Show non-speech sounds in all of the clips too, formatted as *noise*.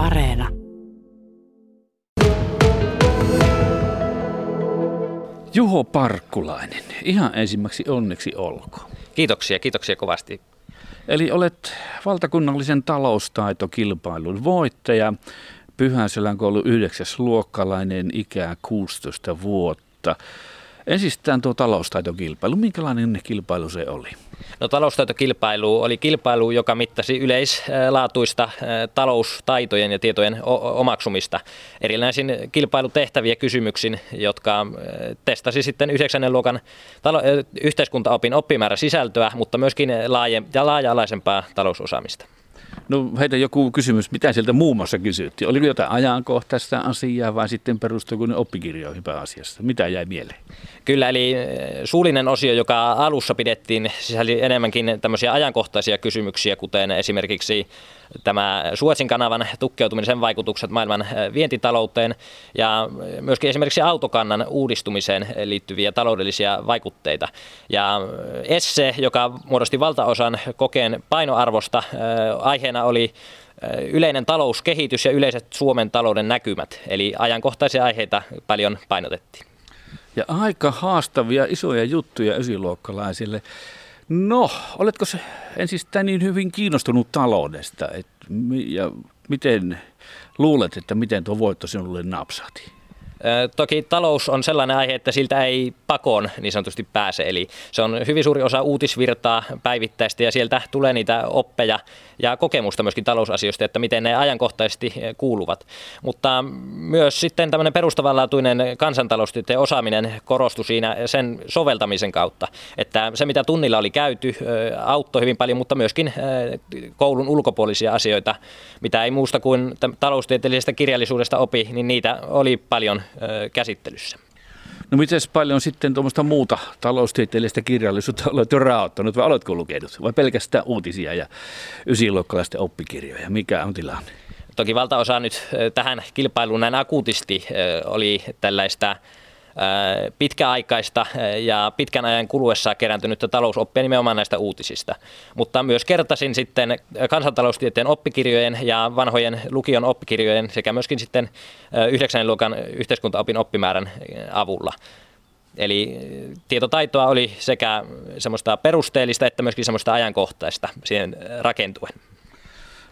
Areena. Juho Parkkulainen, ihan ensimmäksi onneksi olkoon. Kiitoksia, kiitoksia kovasti. Eli olet valtakunnallisen taloustaitokilpailun voittaja, Pyhäselän koulu 9. luokkalainen, ikää 16 vuotta. Ensistään tuo taloustaitokilpailu, minkälainen kilpailu se oli? No taloustaitokilpailu oli kilpailu, joka mittasi yleislaatuista taloustaitojen ja tietojen omaksumista erilaisin kilpailutehtäviä kysymyksin, jotka testasi sitten 9. luokan talo- yhteiskuntaopin oppimäärä sisältöä, mutta myöskin laaje- ja laaja-alaisempaa talousosaamista. No heitä joku kysymys, mitä sieltä muun muassa kysyttiin? Oliko jotain ajankohtaista asiaa vai sitten perustuiko ne oppikirjoihin pääasiassa? Mitä jäi mieleen? Kyllä, eli eh, suullinen osio, joka alussa pidettiin, sisälli enemmänkin tämmöisiä ajankohtaisia kysymyksiä, kuten esimerkiksi tämä Suotsin kanavan tukkeutuminen, sen vaikutukset maailman eh, vientitalouteen ja myöskin esimerkiksi autokannan uudistumiseen liittyviä taloudellisia vaikutteita. Ja eh, esse, joka muodosti valtaosan kokeen painoarvosta, aiheena oli yleinen talouskehitys ja yleiset Suomen talouden näkymät, eli ajankohtaisia aiheita paljon painotettiin. Ja aika haastavia isoja juttuja ysiluokkalaisille. No, oletko se ensistään niin hyvin kiinnostunut taloudesta? Et, ja miten luulet, että miten tuo voitto sinulle napsahti? Toki talous on sellainen aihe, että siltä ei pakoon niin sanotusti pääse. Eli se on hyvin suuri osa uutisvirtaa päivittäistä ja sieltä tulee niitä oppeja ja kokemusta myöskin talousasioista, että miten ne ajankohtaisesti kuuluvat. Mutta myös sitten tämmöinen perustavanlaatuinen kansantaloustieteen osaaminen korostui siinä sen soveltamisen kautta. Että se mitä tunnilla oli käyty auttoi hyvin paljon, mutta myöskin koulun ulkopuolisia asioita, mitä ei muusta kuin taloustieteellisestä kirjallisuudesta opi, niin niitä oli paljon käsittelyssä. No miten paljon sitten tuommoista muuta taloustieteellistä kirjallisuutta olet jo raottanut vai oletko lukenut vai pelkästään uutisia ja ysiluokkalaisten oppikirjoja? Mikä on tilanne? Toki valtaosa nyt tähän kilpailuun näin akuutisti oli tällaista pitkäaikaista ja pitkän ajan kuluessa kerääntynyttä talousoppia nimenomaan näistä uutisista. Mutta myös kertasin sitten kansantaloustieteen oppikirjojen ja vanhojen lukion oppikirjojen sekä myöskin sitten yhdeksännen luokan yhteiskuntaopin oppimäärän avulla. Eli tietotaitoa oli sekä semmoista perusteellista että myöskin semmoista ajankohtaista siihen rakentuen.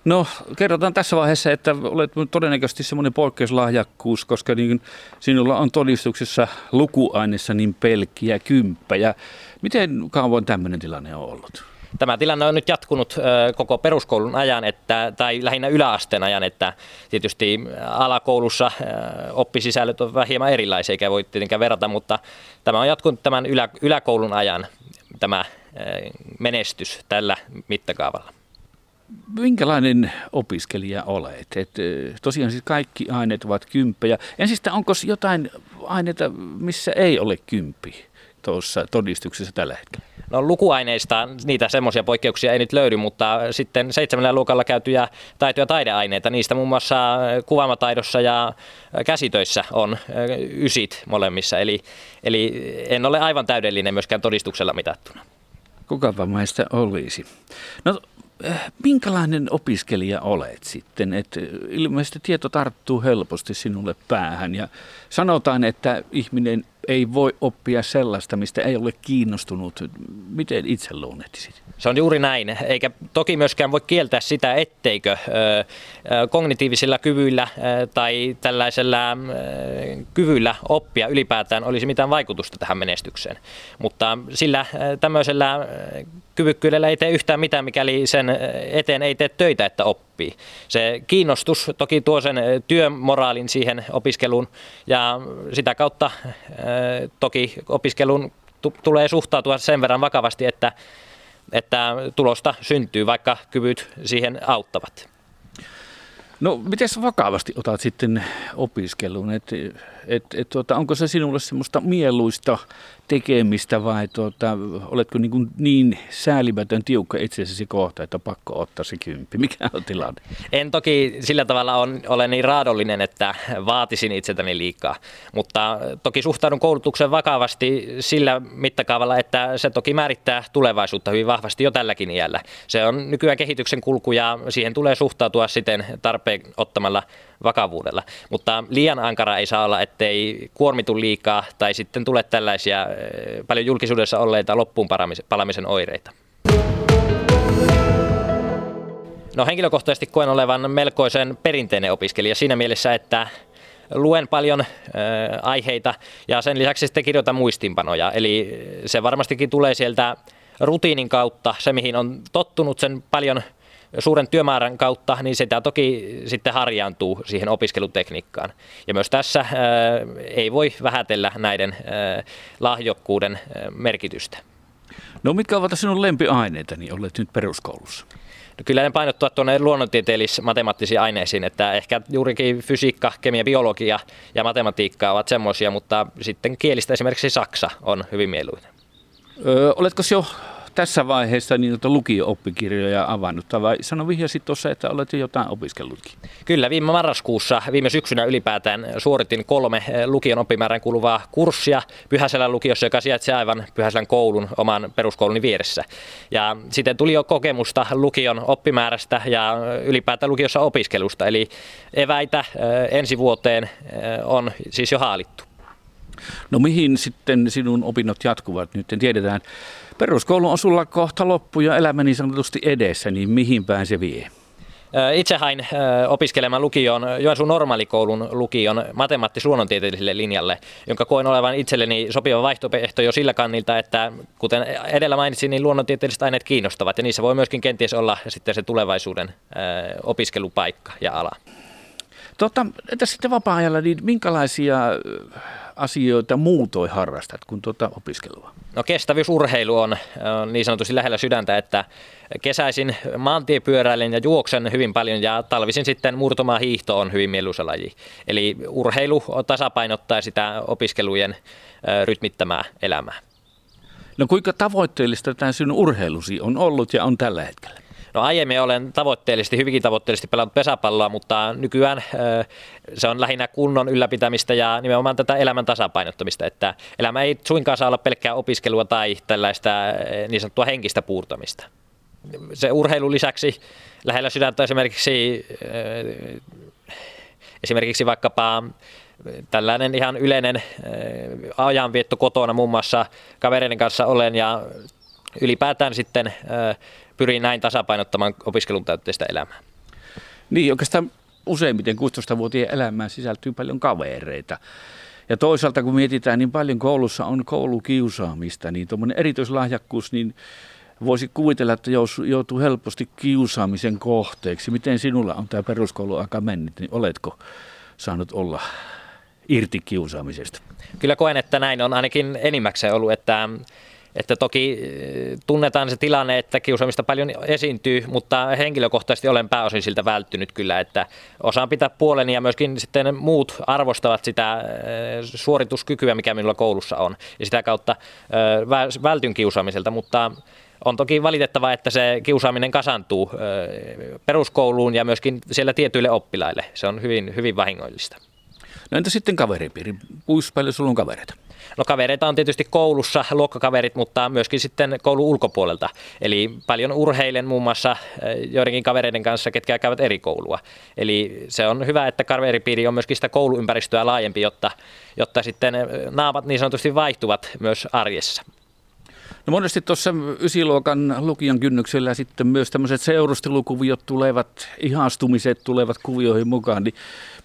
No kerrotaan tässä vaiheessa, että olet todennäköisesti semmoinen poikkeuslahjakkuus, koska niin sinulla on todistuksessa lukuaineessa niin pelkkiä kymppejä. Miten kauan tämmöinen tilanne on ollut? Tämä tilanne on nyt jatkunut koko peruskoulun ajan, että, tai lähinnä yläasteen ajan, että tietysti alakoulussa oppisisällöt ovat hieman erilaisia, eikä voi tietenkään verrata, mutta tämä on jatkunut tämän ylä, yläkoulun ajan, tämä menestys tällä mittakaavalla minkälainen opiskelija olet? Et, tosiaan siis kaikki aineet ovat kymppejä. Ensistä onko jotain aineita, missä ei ole kymppi tuossa todistuksessa tällä hetkellä? No lukuaineista niitä semmoisia poikkeuksia ei nyt löydy, mutta sitten seitsemällä luokalla käytyjä taito- ja taideaineita, niistä muun muassa kuvaamataidossa ja käsitöissä on ysit molemmissa, eli, eli en ole aivan täydellinen myöskään todistuksella mitattuna. Kukapa meistä olisi. No minkälainen opiskelija olet sitten? Et ilmeisesti tieto tarttuu helposti sinulle päähän ja sanotaan, että ihminen ei voi oppia sellaista, mistä ei ole kiinnostunut. Miten itse luonnehtisit? Se on juuri näin, eikä toki myöskään voi kieltää sitä, etteikö kognitiivisilla kyvyillä tai tällaisella kyvyllä oppia ylipäätään olisi mitään vaikutusta tähän menestykseen. Mutta sillä tämmöisellä kyvykkyydellä ei tee yhtään mitään, mikäli sen eteen ei tee töitä, että oppii. Se kiinnostus toki tuo sen työmoraalin siihen opiskeluun ja sitä kautta toki opiskelun tulee suhtautua sen verran vakavasti, että että tulosta syntyy, vaikka kyvyt siihen auttavat. No, miten vakavasti otat sitten opiskelun? Et, et, et, tuota, onko se sinulle semmoista mieluista tekemistä vai tuota, oletko niin, niin säälimätön tiukka itsesi kohta, että pakko ottaa se kymppi? Mikä on tilanne? En toki sillä tavalla on, ole niin raadollinen, että vaatisin itseltäni liikaa, mutta toki suhtaudun koulutukseen vakavasti sillä mittakaavalla, että se toki määrittää tulevaisuutta hyvin vahvasti jo tälläkin iällä. Se on nykyään kehityksen kulku ja siihen tulee suhtautua siten tarpeen ottamalla vakavuudella. Mutta liian ankara ei saa olla, ettei kuormitu liikaa tai sitten tule tällaisia paljon julkisuudessa olleita loppuun palamisen oireita. No henkilökohtaisesti koen olevan melkoisen perinteinen opiskelija siinä mielessä, että luen paljon äh, aiheita ja sen lisäksi sitten kirjoitan muistinpanoja. Eli se varmastikin tulee sieltä rutiinin kautta, se mihin on tottunut sen paljon suuren työmäärän kautta, niin sitä toki sitten harjaantuu siihen opiskelutekniikkaan. Ja myös tässä ei voi vähätellä näiden lahjokkuuden merkitystä. No mitkä ovat sinun lempiaineita, niin olet nyt peruskoulussa? No kyllä ne painottua tuonne luonnontieteellis-matemaattisiin aineisiin, että ehkä juurikin fysiikka, kemia, biologia ja matematiikka ovat semmoisia, mutta sitten kielistä esimerkiksi saksa on hyvin mieluinen. Öö, oletko jo tässä vaiheessa niin lukio-oppikirjoja avannut, vai sano vihjasit tuossa, että olet jo jotain opiskellutkin? Kyllä, viime marraskuussa, viime syksynä ylipäätään suoritin kolme eh, lukion oppimäärän kuuluvaa kurssia Pyhäselän lukiossa, joka sijaitsee aivan Pyhäselän koulun oman peruskouluni vieressä. Ja sitten tuli jo kokemusta lukion oppimäärästä ja ylipäätään lukiossa opiskelusta, eli eväitä eh, ensi vuoteen eh, on siis jo haalittu. No mihin sitten sinun opinnot jatkuvat? Nyt tiedetään, peruskoulu on sulla kohta loppu ja elämä niin sanotusti edessä, niin mihin päin se vie? Itse hain opiskelemaan lukion, Joensuun normaalikoulun lukion matemaattis-luonnontieteelliselle linjalle, jonka koen olevan itselleni sopiva vaihtoehto jo sillä kannilta, että kuten edellä mainitsin, niin luonnontieteelliset aineet kiinnostavat ja niissä voi myöskin kenties olla sitten se tulevaisuuden opiskelupaikka ja ala. Tota, entä sitten vapaa-ajalla, niin minkälaisia asioita muutoin harrastat kuin tuota opiskelua? No kestävyysurheilu on, on niin sanotusti lähellä sydäntä, että kesäisin maantiepyöräilen ja juoksen hyvin paljon ja talvisin sitten murtomaa hiihto on hyvin mieluisa laji. Eli urheilu tasapainottaa sitä opiskelujen rytmittämää elämää. No kuinka tavoitteellista tämä sinun urheilusi on ollut ja on tällä hetkellä? No aiemmin olen tavoitteellisesti, hyvinkin tavoitteellisesti pelannut pesäpalloa, mutta nykyään se on lähinnä kunnon ylläpitämistä ja nimenomaan tätä elämän tasapainottamista, että elämä ei suinkaan saa olla pelkkää opiskelua tai tällaista niin sanottua henkistä puurtamista. Se urheilun lisäksi lähellä sydäntä esimerkiksi, esimerkiksi vaikkapa tällainen ihan yleinen ajanvietto kotona muun muassa kavereiden kanssa olen ja ylipäätään sitten pyrin näin tasapainottamaan opiskelun täytteistä elämää. Niin, oikeastaan useimmiten 16-vuotiaan elämään sisältyy paljon kavereita. Ja toisaalta kun mietitään, niin paljon koulussa on koulukiusaamista, niin tuommoinen erityislahjakkuus, niin voisi kuvitella, että joutuu helposti kiusaamisen kohteeksi. Miten sinulla on tämä peruskouluaika mennyt, niin oletko saanut olla irti kiusaamisesta? Kyllä koen, että näin on ainakin enimmäkseen ollut, että että toki eh, tunnetaan se tilanne, että kiusaamista paljon esiintyy, mutta henkilökohtaisesti olen pääosin siltä välttynyt kyllä, että osaan pitää puoleni ja myöskin sitten muut arvostavat sitä eh, suorituskykyä, mikä minulla koulussa on. Ja sitä kautta eh, vältyn kiusaamiselta, mutta on toki valitettavaa, että se kiusaaminen kasantuu peruskouluun ja myöskin siellä tietyille oppilaille. Se on hyvin, hyvin vahingollista. No entä sitten kaveripiiri? Kuinka paljon sulla on kavereita? No kavereita on tietysti koulussa, luokkakaverit, mutta myöskin sitten koulun ulkopuolelta. Eli paljon urheilen muun muassa eh, joidenkin kavereiden kanssa, ketkä käyvät eri koulua. Eli se on hyvä, että kaveripiiri on myöskin sitä kouluympäristöä laajempi, jotta, jotta sitten eh, naamat niin sanotusti vaihtuvat myös arjessa. No monesti tuossa ysiluokan lukijan kynnyksellä sitten myös tämmöiset seurustelukuviot tulevat, ihastumiset tulevat kuvioihin mukaan, niin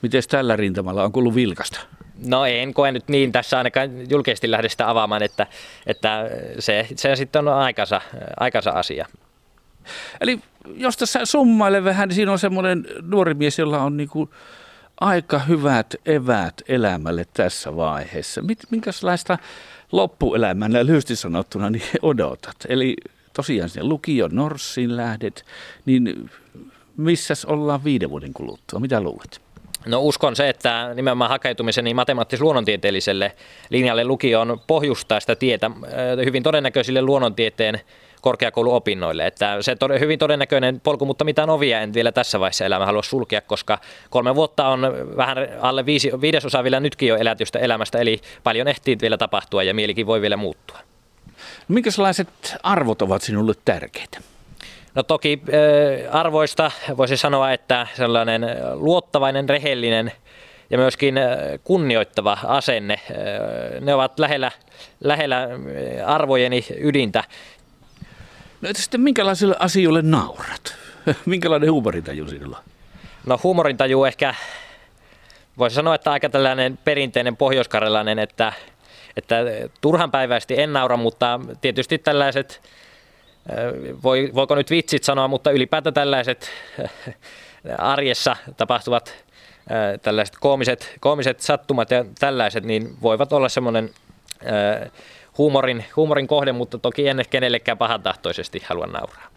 miten tällä rintamalla on kuullut vilkasta? No en koe nyt niin tässä ainakaan julkisesti lähde sitä avaamaan, että, että se, se sitten on aikansa, aikansa asia. Eli jos tässä summaile vähän, niin siinä on semmoinen nuori mies, jolla on niin kuin aika hyvät eväät elämälle tässä vaiheessa. Minkälaista loppuelämänä lyhyesti sanottuna niin odotat? Eli tosiaan sinne lukion Norssiin lähdet, niin missäs ollaan viiden vuoden kuluttua? Mitä luulet? No uskon se, että nimenomaan hakeutumiseni matemaattis-luonnontieteelliselle linjalle lukioon pohjustaa sitä tietä äh, hyvin todennäköisille luonnontieteen korkeakouluopinnoille. Että se on hyvin todennäköinen polku, mutta mitään ovia en vielä tässä vaiheessa elämä halua sulkea, koska kolme vuotta on vähän alle viisi, viidesosa vielä nytkin jo elätystä elämästä, eli paljon ehtii vielä tapahtua ja mielikin voi vielä muuttua. Minkälaiset arvot ovat sinulle tärkeitä? No toki arvoista voisi sanoa, että sellainen luottavainen, rehellinen ja myöskin kunnioittava asenne, ne ovat lähellä, lähellä arvojeni ydintä. No että sitten minkälaisille asioille naurat? *laughs* Minkälainen huumorintaju sinulla No huumorintaju ehkä, voisi sanoa, että aika tällainen perinteinen pohjoiskarjalainen, että, että turhanpäiväisesti en naura, mutta tietysti tällaiset voi, voiko nyt vitsit sanoa, mutta ylipäätään tällaiset arjessa tapahtuvat tällaiset koomiset, koomiset sattumat ja tällaiset, niin voivat olla semmoinen huumorin, huumorin kohde, mutta toki en kenellekään pahantahtoisesti halua nauraa.